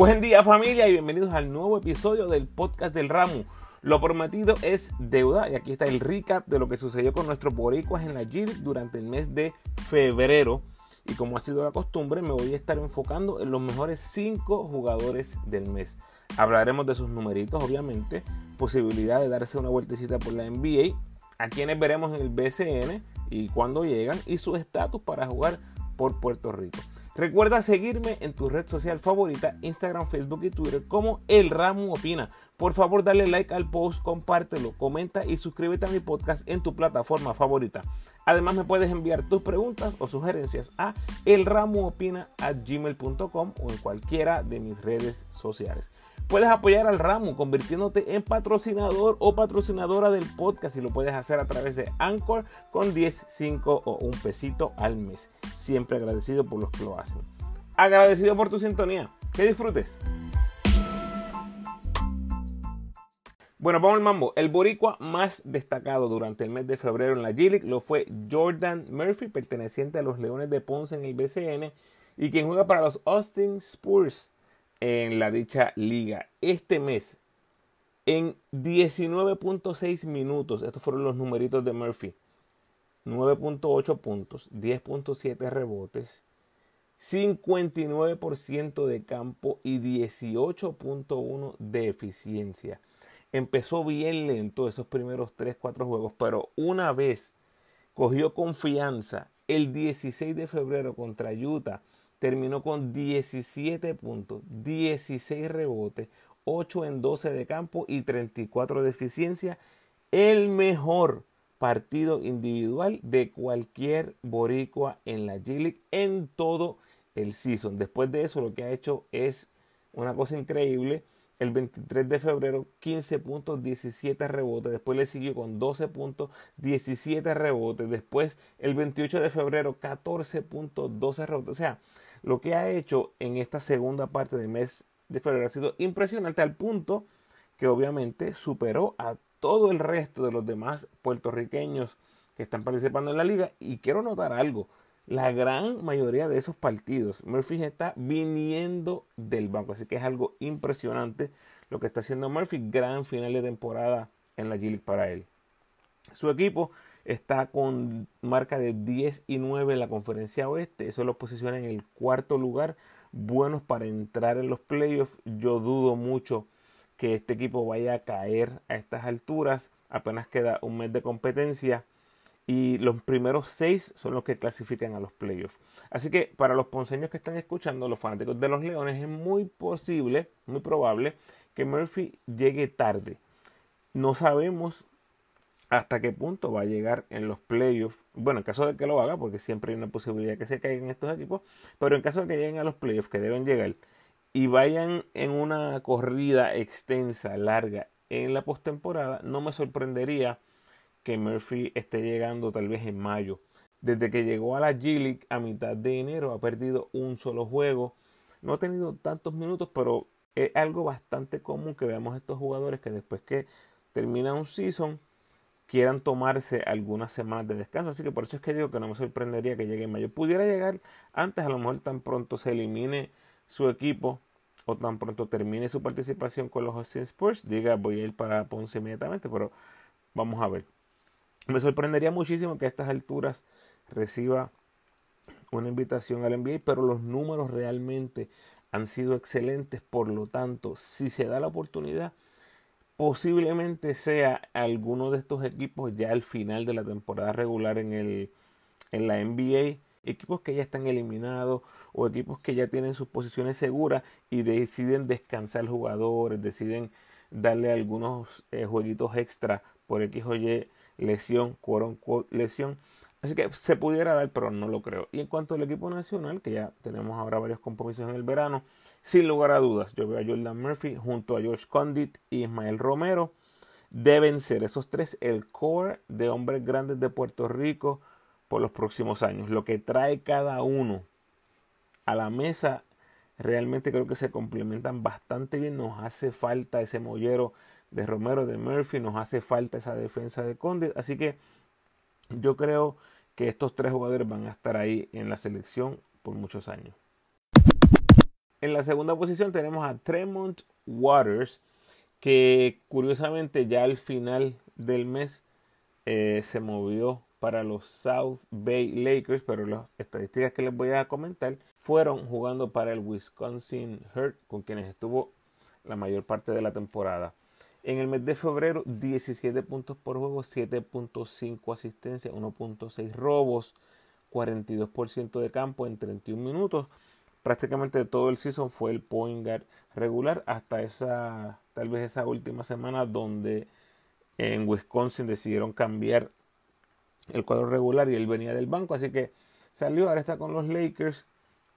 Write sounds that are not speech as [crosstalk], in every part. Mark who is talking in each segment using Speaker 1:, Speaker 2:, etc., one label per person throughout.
Speaker 1: Buen día familia y bienvenidos al nuevo episodio del podcast del Ramo. Lo prometido es deuda y aquí está el recap de lo que sucedió con nuestros boricuas en la GIR durante el mes de febrero. Y como ha sido la costumbre, me voy a estar enfocando en los mejores 5 jugadores del mes. Hablaremos de sus numeritos, obviamente, posibilidad de darse una vueltecita por la NBA, a quienes veremos en el BCN y cuándo llegan, y su estatus para jugar por Puerto Rico. Recuerda seguirme en tu red social favorita, Instagram, Facebook y Twitter como El Ramo Opina. Por favor, dale like al post, compártelo, comenta y suscríbete a mi podcast en tu plataforma favorita. Además, me puedes enviar tus preguntas o sugerencias a elramoopina.gmail.com o en cualquiera de mis redes sociales. Puedes apoyar al ramo convirtiéndote en patrocinador o patrocinadora del podcast y lo puedes hacer a través de Anchor con 10, 5 o un pesito al mes. Siempre agradecido por los que lo hacen. Agradecido por tu sintonía. Que disfrutes. Bueno, vamos al mambo. El boricua más destacado durante el mes de febrero en la G-League lo fue Jordan Murphy, perteneciente a los Leones de Ponce en el BCN y quien juega para los Austin Spurs en la dicha liga. Este mes, en 19.6 minutos, estos fueron los numeritos de Murphy. 9.8 puntos, 10.7 rebotes, 59% de campo y 18.1 de eficiencia. Empezó bien lento esos primeros 3-4 juegos, pero una vez cogió confianza el 16 de febrero contra Utah, terminó con 17 puntos, 16 rebotes, 8 en 12 de campo y 34 de eficiencia. El mejor partido individual de cualquier boricua en la G-League en todo el season. Después de eso lo que ha hecho es una cosa increíble. El 23 de febrero 15 puntos, 17 rebotes. Después le siguió con 12 puntos, 17 rebotes. Después el 28 de febrero 14 puntos, 12 rebotes. O sea, lo que ha hecho en esta segunda parte del mes de febrero ha sido impresionante al punto que obviamente superó a todo el resto de los demás puertorriqueños que están participando en la liga. Y quiero notar algo, la gran mayoría de esos partidos, Murphy está viniendo del banco, así que es algo impresionante lo que está haciendo Murphy, gran final de temporada en la G League para él. Su equipo está con marca de 10 y 9 en la conferencia oeste. Eso lo posiciona en el cuarto lugar. Buenos para entrar en los playoffs. Yo dudo mucho que este equipo vaya a caer a estas alturas. Apenas queda un mes de competencia. Y los primeros seis son los que clasifican a los playoffs. Así que para los ponceños que están escuchando, los fanáticos de los Leones, es muy posible, muy probable que Murphy llegue tarde. No sabemos hasta qué punto va a llegar en los playoffs. Bueno, en caso de que lo haga, porque siempre hay una posibilidad que se caigan estos equipos, pero en caso de que lleguen a los playoffs, que deben llegar, y vayan en una corrida extensa, larga, en la postemporada, no me sorprendería que Murphy esté llegando tal vez en mayo. Desde que llegó a la G-League a mitad de enero, ha perdido un solo juego. No ha tenido tantos minutos, pero es algo bastante común que veamos estos jugadores que después que termina un season, quieran tomarse algunas semanas de descanso. Así que por eso es que digo que no me sorprendería que llegue en mayo. Pudiera llegar antes, a lo mejor tan pronto se elimine su equipo o tan pronto termine su participación con los Austin Spurs, diga voy a ir para Ponce inmediatamente, pero vamos a ver. Me sorprendería muchísimo que a estas alturas reciba una invitación al NBA, pero los números realmente han sido excelentes, por lo tanto, si se da la oportunidad, posiblemente sea alguno de estos equipos ya al final de la temporada regular en, el, en la NBA. Equipos que ya están eliminados o equipos que ya tienen sus posiciones seguras y deciden descansar jugadores, deciden darle algunos eh, jueguitos extra por X o Y lesión, lesión. Así que se pudiera dar, pero no lo creo. Y en cuanto al equipo nacional, que ya tenemos ahora varios compromisos en el verano, sin lugar a dudas, yo veo a Jordan Murphy junto a George Condit y Ismael Romero. Deben ser esos tres el core de hombres grandes de Puerto Rico por los próximos años. Lo que trae cada uno a la mesa realmente creo que se complementan bastante bien. Nos hace falta ese mollero de Romero, de Murphy, nos hace falta esa defensa de Condit. Así que yo creo que estos tres jugadores van a estar ahí en la selección por muchos años. En la segunda posición tenemos a Tremont Waters, que curiosamente ya al final del mes eh, se movió para los South Bay Lakers, pero las estadísticas que les voy a comentar fueron jugando para el Wisconsin Hurt, con quienes estuvo la mayor parte de la temporada. En el mes de febrero, 17 puntos por juego, 7.5 asistencias, 1.6 robos, 42% de campo en 31 minutos. Prácticamente todo el season fue el point guard regular hasta esa, tal vez esa última semana donde en Wisconsin decidieron cambiar el cuadro regular y él venía del banco, así que salió, ahora está con los Lakers.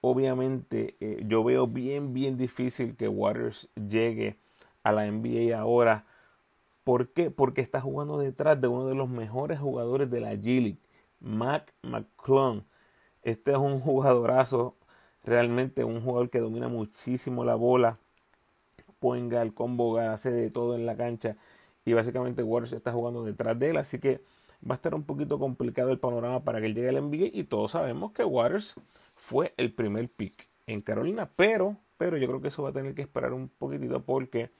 Speaker 1: Obviamente eh, yo veo bien, bien difícil que Waters llegue a la NBA ahora. ¿Por qué? Porque está jugando detrás de uno de los mejores jugadores de la G-League, Mac McClung. Este es un jugadorazo, realmente un jugador que domina muchísimo la bola. Puenga el combo, hace de todo en la cancha. Y básicamente Waters está jugando detrás de él. Así que va a estar un poquito complicado el panorama para que él llegue al NBA y todos sabemos que Waters fue el primer pick en Carolina, pero, pero yo creo que eso va a tener que esperar un poquitito porque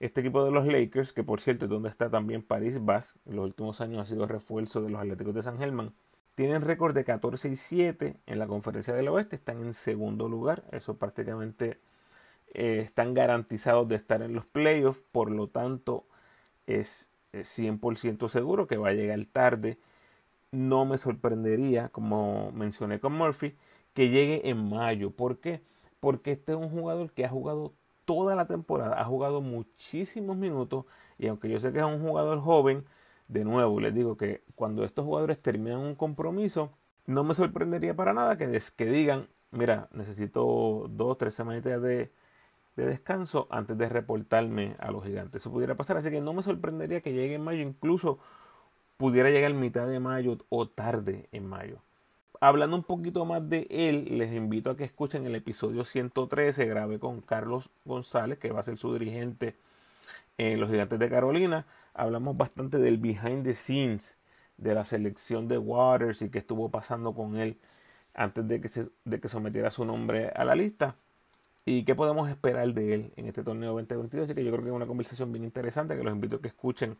Speaker 1: este equipo de los Lakers, que por cierto es donde está también Paris Bass, en los últimos años ha sido refuerzo de los Atléticos de San Germán, tienen récord de 14 y 7 en la conferencia del oeste, están en segundo lugar, eso prácticamente eh, están garantizados de estar en los playoffs, por lo tanto es 100% seguro que va a llegar tarde. No me sorprendería, como mencioné con Murphy, que llegue en mayo. ¿Por qué? Porque este es un jugador que ha jugado toda la temporada, ha jugado muchísimos minutos y aunque yo sé que es un jugador joven, de nuevo les digo que cuando estos jugadores terminan un compromiso, no me sorprendería para nada que, que digan, mira, necesito dos, tres semanitas de, de descanso antes de reportarme a los gigantes. Eso pudiera pasar, así que no me sorprendería que llegue en mayo, incluso pudiera llegar mitad de mayo o tarde en mayo. Hablando un poquito más de él, les invito a que escuchen el episodio 113, grabé con Carlos González, que va a ser su dirigente en los Gigantes de Carolina. Hablamos bastante del behind the scenes de la selección de Waters y qué estuvo pasando con él antes de que, se, de que sometiera su nombre a la lista y qué podemos esperar de él en este torneo 2022. Así que yo creo que es una conversación bien interesante que los invito a que escuchen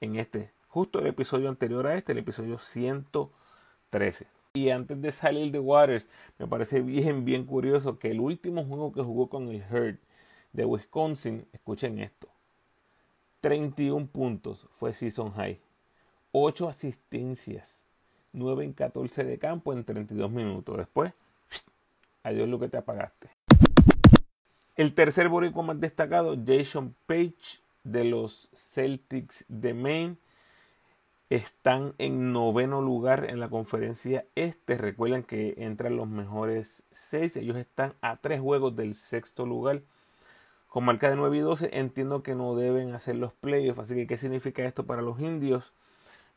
Speaker 1: en este, justo el episodio anterior a este, el episodio 113. Y antes de salir de Waters, me parece bien, bien curioso que el último juego que jugó con el Herd de Wisconsin, escuchen esto, 31 puntos fue season high, 8 asistencias, 9 en 14 de campo en 32 minutos. Después, [sniffs] adiós lo que te apagaste. El tercer boricua más destacado, Jason Page de los Celtics de Maine. Están en noveno lugar en la conferencia este. Recuerden que entran los mejores seis. Ellos están a tres juegos del sexto lugar. Con marca de 9 y 12 entiendo que no deben hacer los playoffs. Así que, ¿qué significa esto para los indios?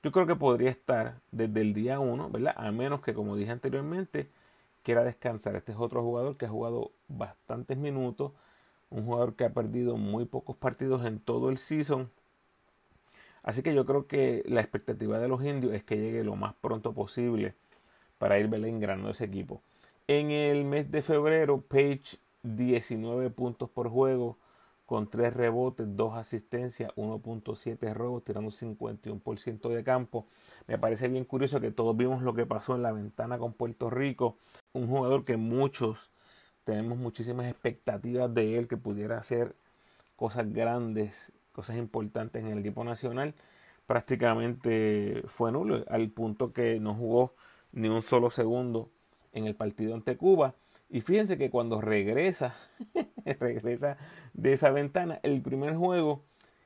Speaker 1: Yo creo que podría estar desde el día 1, ¿verdad? A menos que, como dije anteriormente, quiera descansar. Este es otro jugador que ha jugado bastantes minutos, un jugador que ha perdido muy pocos partidos en todo el season. Así que yo creo que la expectativa de los indios es que llegue lo más pronto posible para ir engrando ese equipo. En el mes de febrero, Page 19 puntos por juego, con 3 rebotes, 2 asistencias, 1.7 robos, tirando 51% de campo. Me parece bien curioso que todos vimos lo que pasó en la ventana con Puerto Rico. Un jugador que muchos tenemos muchísimas expectativas de él, que pudiera hacer cosas grandes, cosas importantes en el equipo nacional. Prácticamente fue nulo, al punto que no jugó ni un solo segundo en el partido ante Cuba y fíjense que cuando regresa, [laughs] regresa de esa ventana, el primer juego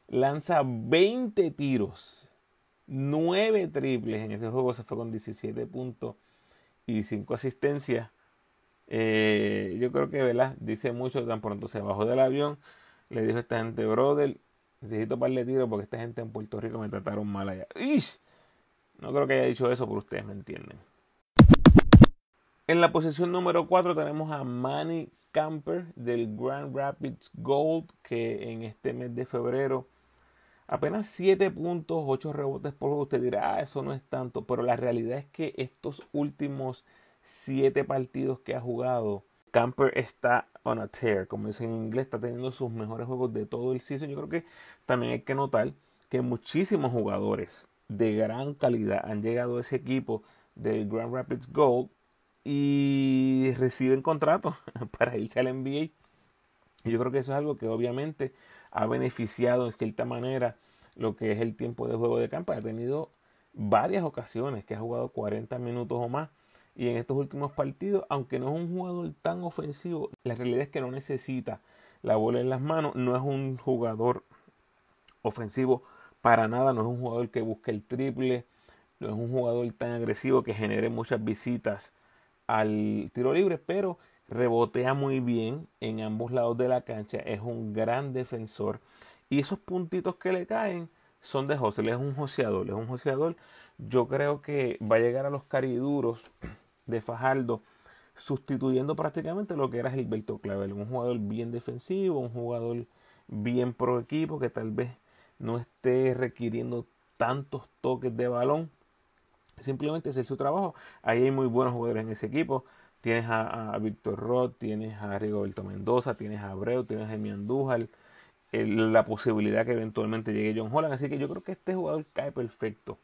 Speaker 1: lanza 20 tiros, 9 triples. En ese juego se fue con 17 puntos y 5 asistencias. Eh, yo creo que, ¿verdad? Dice mucho, tan pronto se bajó del avión, le dijo a esta gente, brother, necesito par de tiros porque esta gente en Puerto Rico me trataron mal allá. No creo que haya dicho eso, pero ustedes me entienden. En la posición número 4 tenemos a Manny Camper del Grand Rapids Gold, que en este mes de febrero apenas 7 puntos, 8 rebotes por juego. Usted dirá, ah, eso no es tanto, pero la realidad es que estos últimos 7 partidos que ha jugado, Camper está on a tear, como dicen en inglés, está teniendo sus mejores juegos de todo el season. Yo creo que también hay que notar que muchísimos jugadores de gran calidad han llegado a ese equipo del Grand Rapids Gold y reciben contratos [laughs] para irse al NBA. Y yo creo que eso es algo que obviamente ha beneficiado en cierta manera lo que es el tiempo de juego de campo. Ha tenido varias ocasiones que ha jugado 40 minutos o más. Y en estos últimos partidos, aunque no es un jugador tan ofensivo, la realidad es que no necesita la bola en las manos. No es un jugador ofensivo para nada. No es un jugador que busque el triple. No es un jugador tan agresivo que genere muchas visitas al tiro libre. Pero rebotea muy bien en ambos lados de la cancha. Es un gran defensor. Y esos puntitos que le caen son de José. Él es un joseador. Es un joseador. Yo creo que va a llegar a los cariduros de Fajardo sustituyendo prácticamente lo que era Gilberto Clavel. Un jugador bien defensivo, un jugador bien pro equipo que tal vez no esté requiriendo tantos toques de balón. Simplemente hacer su trabajo. Ahí hay muy buenos jugadores en ese equipo. Tienes a, Víctor Roth, tienes a Rigoberto Mendoza, tienes a Abreu, tienes a Emi Andújar, la posibilidad que eventualmente llegue John Holland. Así que yo creo que este jugador cae perfecto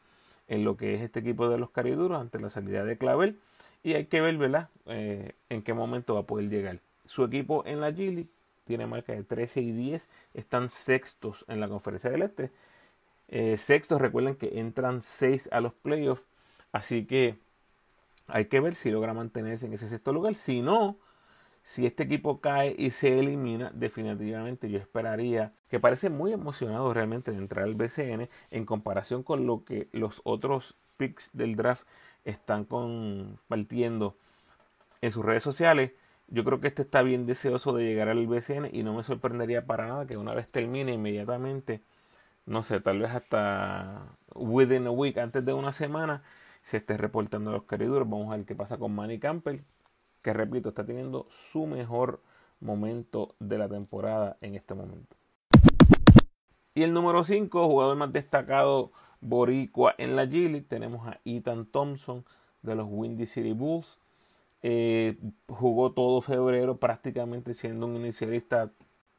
Speaker 1: en lo que es este equipo de los cariduros ante la salida de Clavel. Y hay que ver, ¿verdad?, eh, en qué momento va a poder llegar. Su equipo en la G tiene marca de 13 y 10. Están sextos en la conferencia del Este. Eh, sextos, recuerden que entran 6 a los playoffs. Así que hay que ver si logra mantenerse en ese sexto lugar. Si no, si este equipo cae y se elimina, definitivamente yo esperaría que parece muy emocionado realmente de entrar al BCN en comparación con lo que los otros picks del draft están compartiendo en sus redes sociales. Yo creo que este está bien deseoso de llegar al BCN y no me sorprendería para nada que una vez termine inmediatamente, no sé, tal vez hasta within a week, antes de una semana, se esté reportando a los cariduros. Vamos a ver qué pasa con Manny Campbell, que repito, está teniendo su mejor momento de la temporada en este momento. Y el número 5, jugador más destacado boricua en la G tenemos a Ethan Thompson de los Windy City Bulls. Eh, jugó todo febrero prácticamente siendo un inicialista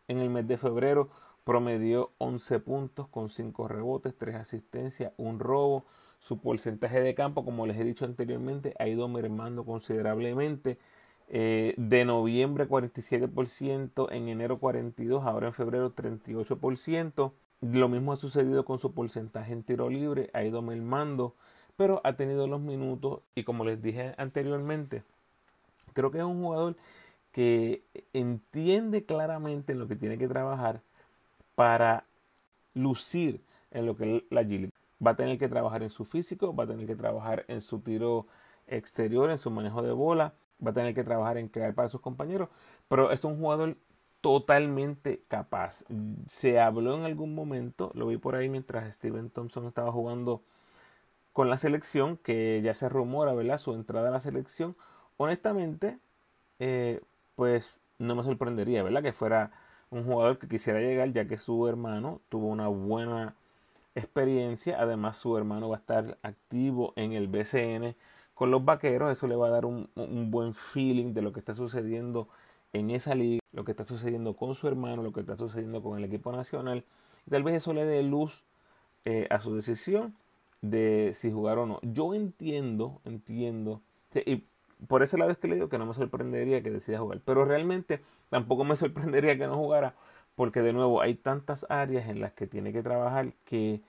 Speaker 1: en el mes de febrero. Promedió 11 puntos con 5 rebotes, 3 asistencias, un robo. Su porcentaje de campo, como les he dicho anteriormente, ha ido mermando considerablemente. Eh, de noviembre 47%, en enero 42%, ahora en febrero 38%. Lo mismo ha sucedido con su porcentaje en tiro libre, ha ido mermando, pero ha tenido los minutos y como les dije anteriormente, creo que es un jugador que entiende claramente lo que tiene que trabajar para lucir en lo que es la G va a tener que trabajar en su físico, va a tener que trabajar en su tiro exterior, en su manejo de bola, va a tener que trabajar en crear para sus compañeros, pero es un jugador totalmente capaz. Se habló en algún momento, lo vi por ahí mientras Steven Thompson estaba jugando con la selección, que ya se rumora, ¿verdad? Su entrada a la selección. Honestamente, eh, pues no me sorprendería, ¿verdad? Que fuera un jugador que quisiera llegar, ya que su hermano tuvo una buena experiencia. Además, su hermano va a estar activo en el BCN con los vaqueros. Eso le va a dar un, buen feeling de lo que está sucediendo en esa liga, lo que está sucediendo con su hermano, lo que está sucediendo con el equipo nacional. Tal vez eso le dé luz eh, a su decisión de si jugar o no. Yo entiendo, entiendo. Y por ese lado es que le digo que no me sorprendería que decida jugar. Pero realmente tampoco me sorprendería que no jugara porque de nuevo hay tantas áreas en las que tiene que trabajar que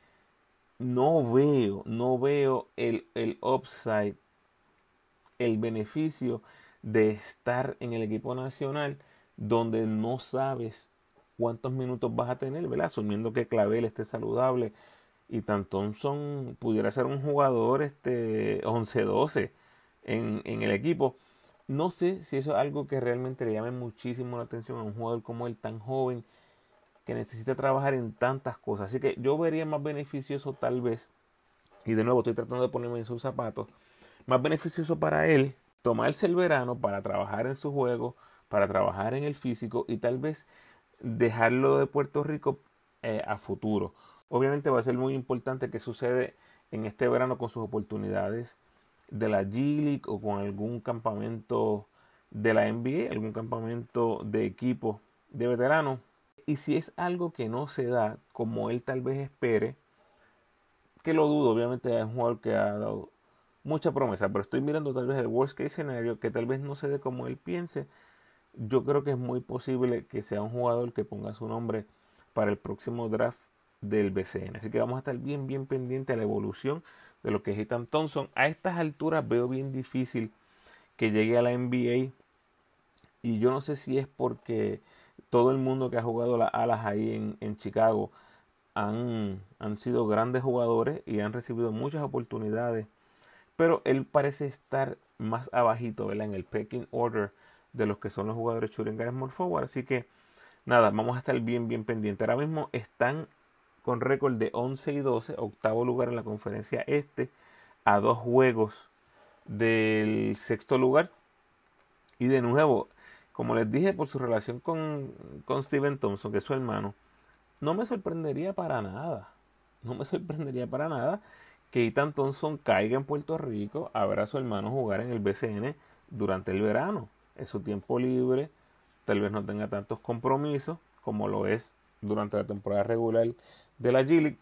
Speaker 1: no veo, no veo el, el upside, el beneficio de estar en el equipo nacional donde no sabes cuántos minutos vas a tener, ¿verdad? Asumiendo que Clavel esté saludable y Tan Thompson pudiera ser un jugador este 11-12 en, en el equipo. No sé si eso es algo que realmente le llame muchísimo la atención a un jugador como él tan joven que necesita trabajar en tantas cosas. Así que yo vería más beneficioso tal vez, y de nuevo estoy tratando de ponerme en sus zapatos, más beneficioso para él tomarse el verano para trabajar en su juego, para trabajar en el físico y tal vez dejarlo de Puerto Rico eh, a futuro. Obviamente va a ser muy importante que sucede en este verano con sus oportunidades de la G League o con algún campamento de la NBA, algún campamento de equipo de veteranos. Y si es algo que no se da como él tal vez espere, que lo dudo, obviamente es un jugador que ha dado mucha promesa, pero estoy mirando tal vez el worst case scenario que tal vez no se dé como él piense. Yo creo que es muy posible que sea un jugador que ponga su nombre para el próximo draft del BCN. Así que vamos a estar bien, bien pendiente a la evolución de lo que es Ethan Thompson. A estas alturas veo bien difícil que llegue a la NBA. Y yo no sé si es porque todo el mundo que ha jugado las alas ahí en, en Chicago han, han sido grandes jugadores y han recibido muchas oportunidades pero él parece estar más abajito, ¿verdad? En el pecking order de los que son los jugadores shooting guard small forward. Así que nada, vamos a estar bien, bien pendientes. Ahora mismo están con récord de 11 y 12, octavo lugar en la conferencia este, a dos juegos del sexto lugar. Y de nuevo, como les dije, por su relación con, con Steven Thompson, que es su hermano, no me sorprendería para nada. No me [laughs] sorprendería para nada que Ethan Thompson caiga en Puerto Rico a ver a su hermano jugar en el BCN durante el verano. Es su tiempo libre, tal vez no tenga tantos compromisos como lo es durante la temporada regular de la G League.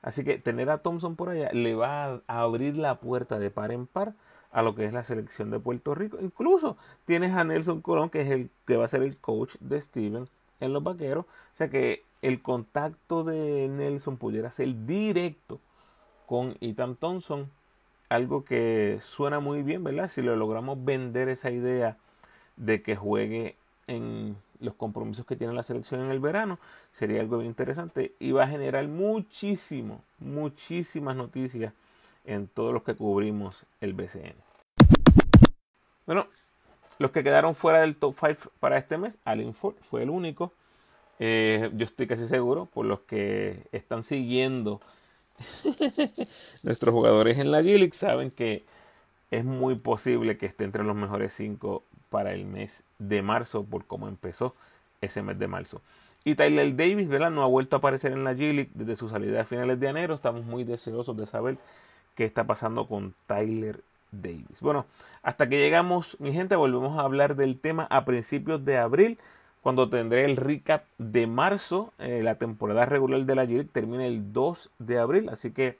Speaker 1: Así que tener a Thompson por allá le va a abrir la puerta de par en par a lo que es la selección de Puerto Rico. Incluso tienes a Nelson Colón, que es el que va a ser el coach de Steven en los vaqueros. O sea que el contacto de Nelson pudiera ser directo con Ethan Thompson. Algo que suena muy bien, ¿verdad? Si lo logramos vender esa idea de que juegue en los compromisos que tiene la selección en el verano, sería algo bien interesante y va a generar muchísimo, muchísimas noticias en todos los que cubrimos el BCN. Bueno, los que quedaron fuera del top 5 para este mes, Allen Ford fue el único. Eh, yo estoy casi seguro, por los que están siguiendo [laughs] Nuestros jugadores en la G saben que es muy posible que esté entre los mejores 5 para el mes de marzo, por cómo empezó ese mes de marzo. Y Tyler Davis, ¿verdad? No ha vuelto a aparecer en la G desde su salida a finales de enero. Estamos muy deseosos de saber qué está pasando con Tyler Davis. Bueno, hasta que llegamos, mi gente, volvemos a hablar del tema a principios de abril cuando tendré el recap de marzo. Eh, la temporada regular de la G termina el 2 de abril, así que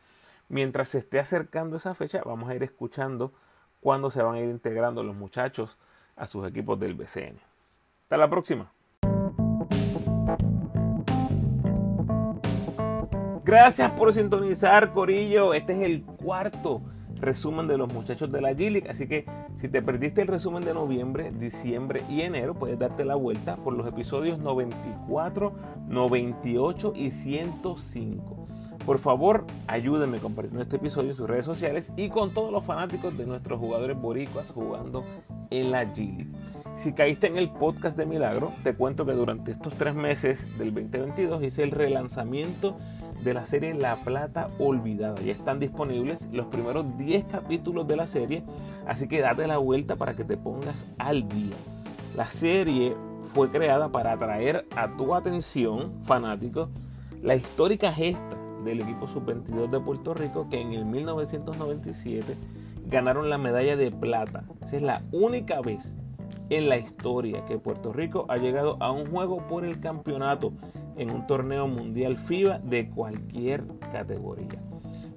Speaker 1: mientras se esté acercando esa fecha, vamos a ir escuchando cuándo se van a ir integrando los muchachos a sus equipos del BCN. Hasta la próxima. Gracias por sintonizar, Corillo. Este es el cuarto resumen de los muchachos de la G Así que si te perdiste el resumen de noviembre, diciembre y enero, puedes darte la vuelta por los episodios 94, 98 y 105. Por favor, ayúdenme compartiendo este episodio en sus redes sociales y con todos los fanáticos de nuestros jugadores boricuas jugando en la G Si caíste en el podcast de Milagro, te cuento que durante estos tres meses del 2022 hice el relanzamiento de la serie La Plata Olvidada. Ya están disponibles los primeros 10 capítulos de la serie, así que date la vuelta para que te pongas al día. La serie fue creada para atraer a tu atención, fanático, la histórica gesta del equipo sub-22 de Puerto Rico que en el 1997 ganaron la medalla de plata. Esa es la única vez en la historia que Puerto Rico ha llegado a un juego por el campeonato en un torneo mundial FIBA de cualquier categoría.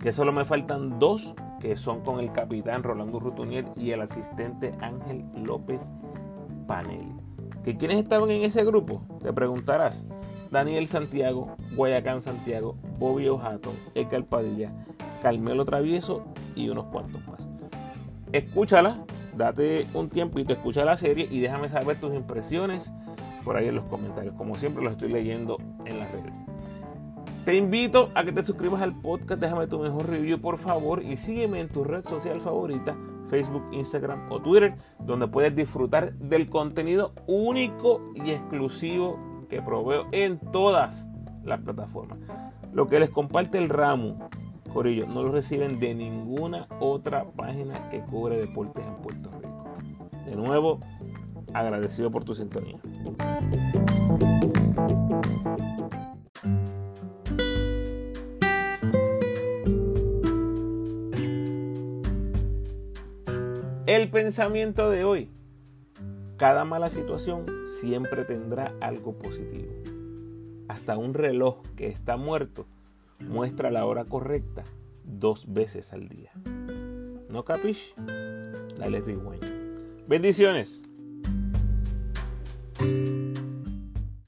Speaker 1: Ya solo me faltan dos, que son con el capitán Rolando Rutunier y el asistente Ángel López Panelli. ¿Que ¿Quiénes estaban en ese grupo? Te preguntarás. Daniel Santiago, Guayacán Santiago, Bobby Ojato, Eka Padilla, Carmelo Travieso y unos cuantos más. Escúchala, date un tiempito, escucha la serie y déjame saber tus impresiones por ahí en los comentarios. Como siempre los estoy leyendo en las redes. Te invito a que te suscribas al podcast, déjame tu mejor review por favor y sígueme en tu red social favorita, Facebook, Instagram o Twitter, donde puedes disfrutar del contenido único y exclusivo que proveo en todas las plataformas. Lo que les comparte el ramo, Corillo, no lo reciben de ninguna otra página que cubre deportes en Puerto Rico. De nuevo, agradecido por tu sintonía. El pensamiento de hoy. Cada mala situación siempre tendrá algo positivo. Hasta un reloj que está muerto muestra la hora correcta dos veces al día. ¿No capish? Dale rewind. Bendiciones.